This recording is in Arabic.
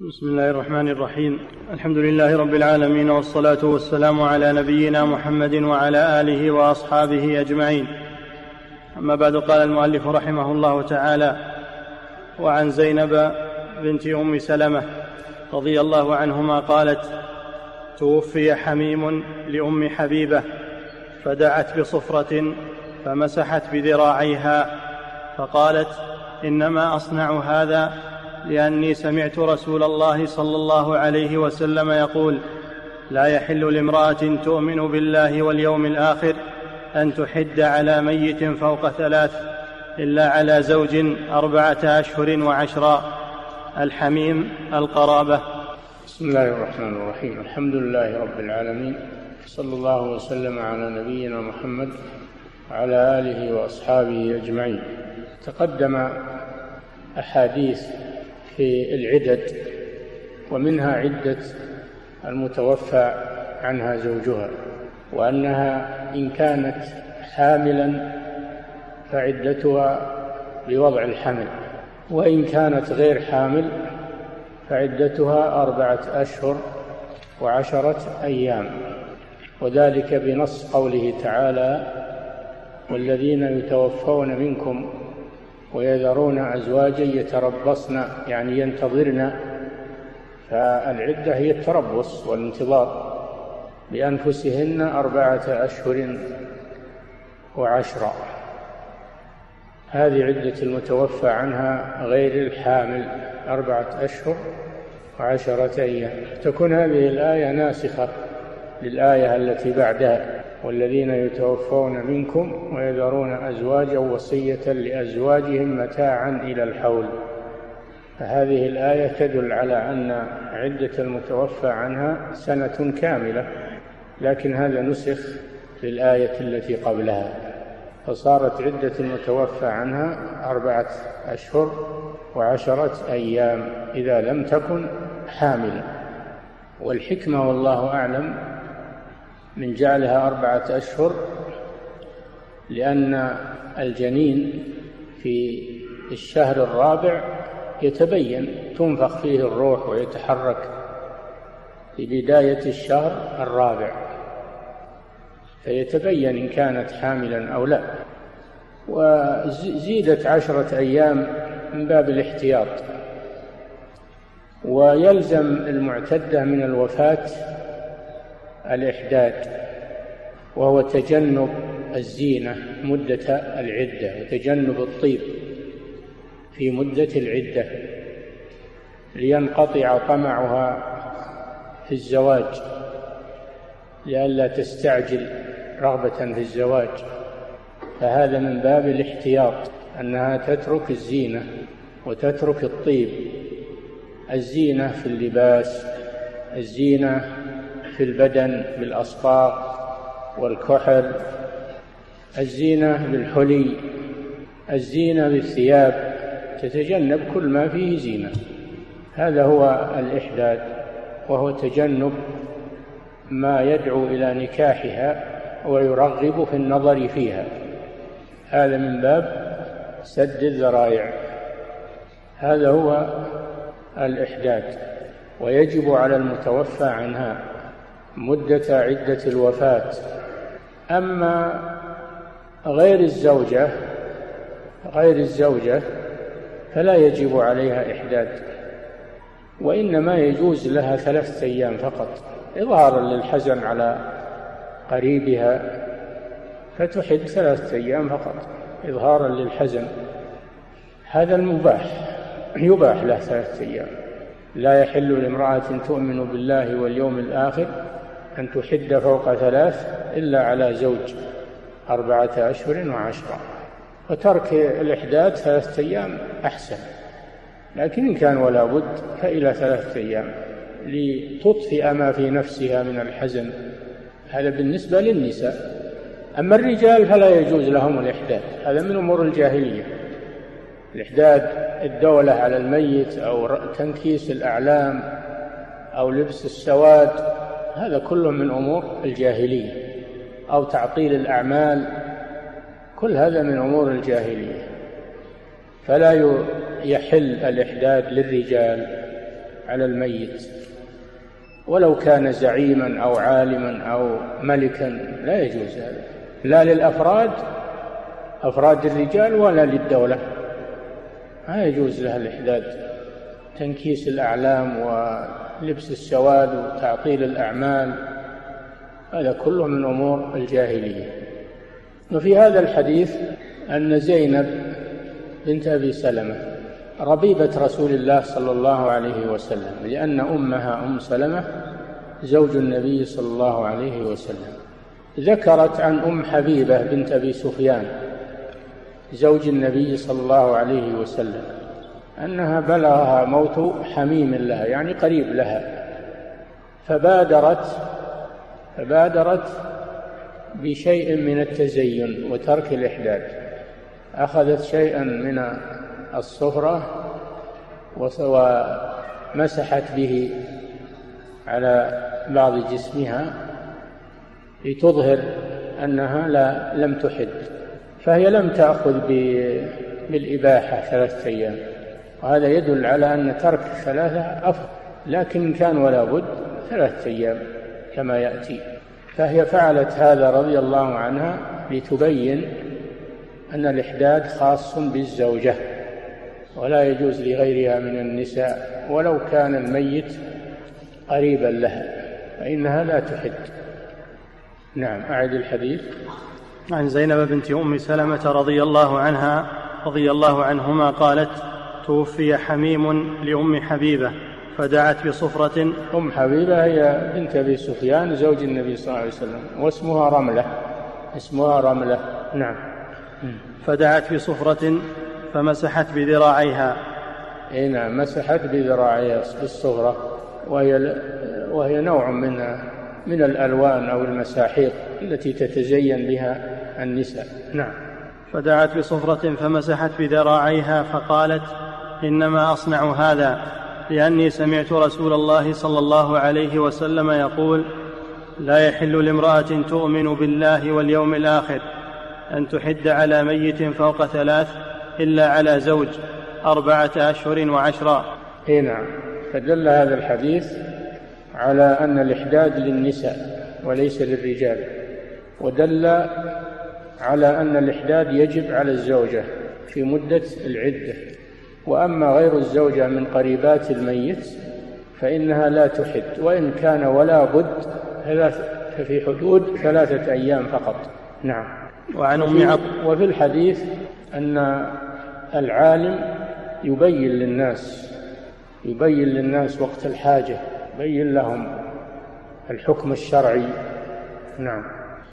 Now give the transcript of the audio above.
بسم الله الرحمن الرحيم. الحمد لله رب العالمين والصلاة والسلام على نبينا محمد وعلى آله وأصحابه أجمعين. أما بعد قال المؤلف رحمه الله تعالى وعن زينب بنت أم سلمة رضي الله عنهما قالت توفي حميم لأم حبيبة فدعت بصفرة فمسحت بذراعيها فقالت إنما أصنع هذا لأني سمعت رسول الله صلى الله عليه وسلم يقول لا يحل لامرأة تؤمن بالله واليوم الآخر أن تحد على ميت فوق ثلاث إلا على زوج أربعة أشهر وعشرا الحميم القرابة. بسم الله الرحمن الرحيم. الحمد لله رب العالمين. صلى الله وسلم على نبينا محمد وعلى آله وأصحابه أجمعين. تقدم أحاديث في العدد ومنها عدة المتوفى عنها زوجها وأنها إن كانت حاملا فعدتها بوضع الحمل وإن كانت غير حامل فعدتها أربعة أشهر وعشرة أيام. وذلك بنص قوله تعالى والذين يتوفون منكم ويذرون أزواجا يتربصن يعني ينتظرن. فالعدة هي التربص والانتظار. بأنفسهن أربعة أشهر وعشرا هذه عدة المتوفى عنها غير الحامل أربعة أشهر وعشرة أيام. تكون هذه الآية ناسخة. للآية التي بعدها والذين يتوفون منكم ويذرون أزواجا وصية لأزواجهم متاعا إلى الحول. فهذه الآية تدل على أن عدة المتوفى عنها سنة كاملة لكن هذا نسخ للآية التي قبلها. فصارت عدة المتوفى عنها أربعة أشهر وعشرة أيام إذا لم تكن حاملة. والحكمة والله أعلم من جعلها أربعة أشهر لأن الجنين في الشهر الرابع يتبين تنفخ فيه الروح ويتحرك في بداية الشهر الرابع فيتبين إن كانت حاملا أو لا. وزيدت عشرة أيام من باب الاحتياط. ويلزم المعتدة من الوفاة الإحداد وهو تجنب الزينة مدة العدة وتجنب الطيب في مدة العدة لينقطع طمعها في الزواج لئلا تستعجل رغبة في الزواج. فهذا من باب الاحتياط أنها تترك الزينة وتترك الطيب. الزينة في اللباس الزينة في البدن بالأصباغ والكحل الزينة بالحلي الزينة بالثياب تتجنب كل ما فيه زينة. هذا هو الإحداد وهو تجنب ما يدعو إلى نكاحها ويرغب في النظر فيها. هذا من باب سد الذرائع. هذا هو الإحداد ويجب على المتوفى عنها مدة عدة الوفاة. أما غير الزوجة غير الزوجة فلا يجب عليها إحداد وإنما يجوز لها ثلاثة أيام فقط. إظهارا للحزن على قريبها فتحد ثلاثة أيام فقط. إظهارا للحزن. هذا المباح يباح له ثلاثة أيام. لا يحل لامرأة تؤمن بالله واليوم الآخر أن تحد فوق ثلاث إلا على زوج أربعة أشهر وعشرة. وترك الإحداد ثلاثة أيام أحسن. لكن إن كان ولا بد فإلى ثلاثة أيام لتطفئ ما في نفسها من الحزن. هذا بالنسبة للنساء. أما الرجال فلا يجوز لهم الإحداد. هذا من أمور الجاهلية. الإحداد الدولة على الميت أو تنكيس الأعلام أو لبس السواد هذا كله من أمور الجاهلية أو تعطيل الأعمال كل هذا من أمور الجاهلية. فلا يحل الإحداد للرجال على الميت. ولو كان زعيما أو عالما أو ملكا لا يجوز هذا. لا للأفراد أفراد الرجال ولا للدولة. ما يجوز لها الإحداد. تنكيس الأعلام ولبس السواد وتعطيل الأعمال هذا كله من أمور الجاهلية. وفي هذا الحديث أن زينب بنت أبي سلمة ربيبة رسول الله صلى الله عليه وسلم لأن أمها أم سلمة زوج النبي صلى الله عليه وسلم. ذكرت عن أم حبيبة بنت أبي سفيان زوج النبي صلى الله عليه وسلم. أنها بلغها موت حميم لها يعني قريب لها. فبادرت فبادرت بشيء من التزين وترك الإحداد أخذت شيئا من الصفرة ومسحت به على بعض جسمها لتظهر أنها لا لم تحد. فهي لم تأخذ بالإباحة ثلاثة أيام. وهذا يدل على أن ترك ثلاثة أفضل لكن كان ولا بد ثلاثة أيام كما يأتي. فهي فعلت هذا رضي الله عنها لتبين أن الإحداد خاص بالزوجة ولا يجوز لغيرها من النساء ولو كان الميت قريبا لها فإنها لا تحد. نعم أعد الحديث. عن زينب بنت أم سلمة رضي الله عنها رضي الله عنهما قالت توفي حميم لأم حبيبة فدعت بصفرة أم حبيبة هي بنت أبي سفيان زوج النبي صلى الله عليه وسلم واسمها رملة. اسمها رملة. نعم. فدعت بصفرة فمسحت بذراعيها. إي نعم مسحت بذراعيها بالصغرى وهي وهي نوع من من الألوان أو المساحيق التي تتزين بها النساء. نعم. فدعت بصفرة فمسحت بذراعيها فقالت إنما أصنع هذا لأني سمعت رسول الله صلى الله عليه وسلم يقول لا يحل لامرأة تؤمن بالله واليوم الآخر أن تحد على ميت فوق ثلاث إلا على زوج أربعة أشهر وعشرا. إي نعم. فدل هذا الحديث على أن الإحداد للنساء وليس للرجال ودل على أن الإحداد يجب على الزوجة في مدة العدة. وأما غير الزوجة من قريبات الميت فإنها لا تحد وإن كان ولا بد ففي حدود ثلاثة أيام فقط. نعم. وعن أم وفي الحديث أن العالم يبين للناس يبين للناس وقت الحاجة يبين لهم الحكم الشرعي. نعم.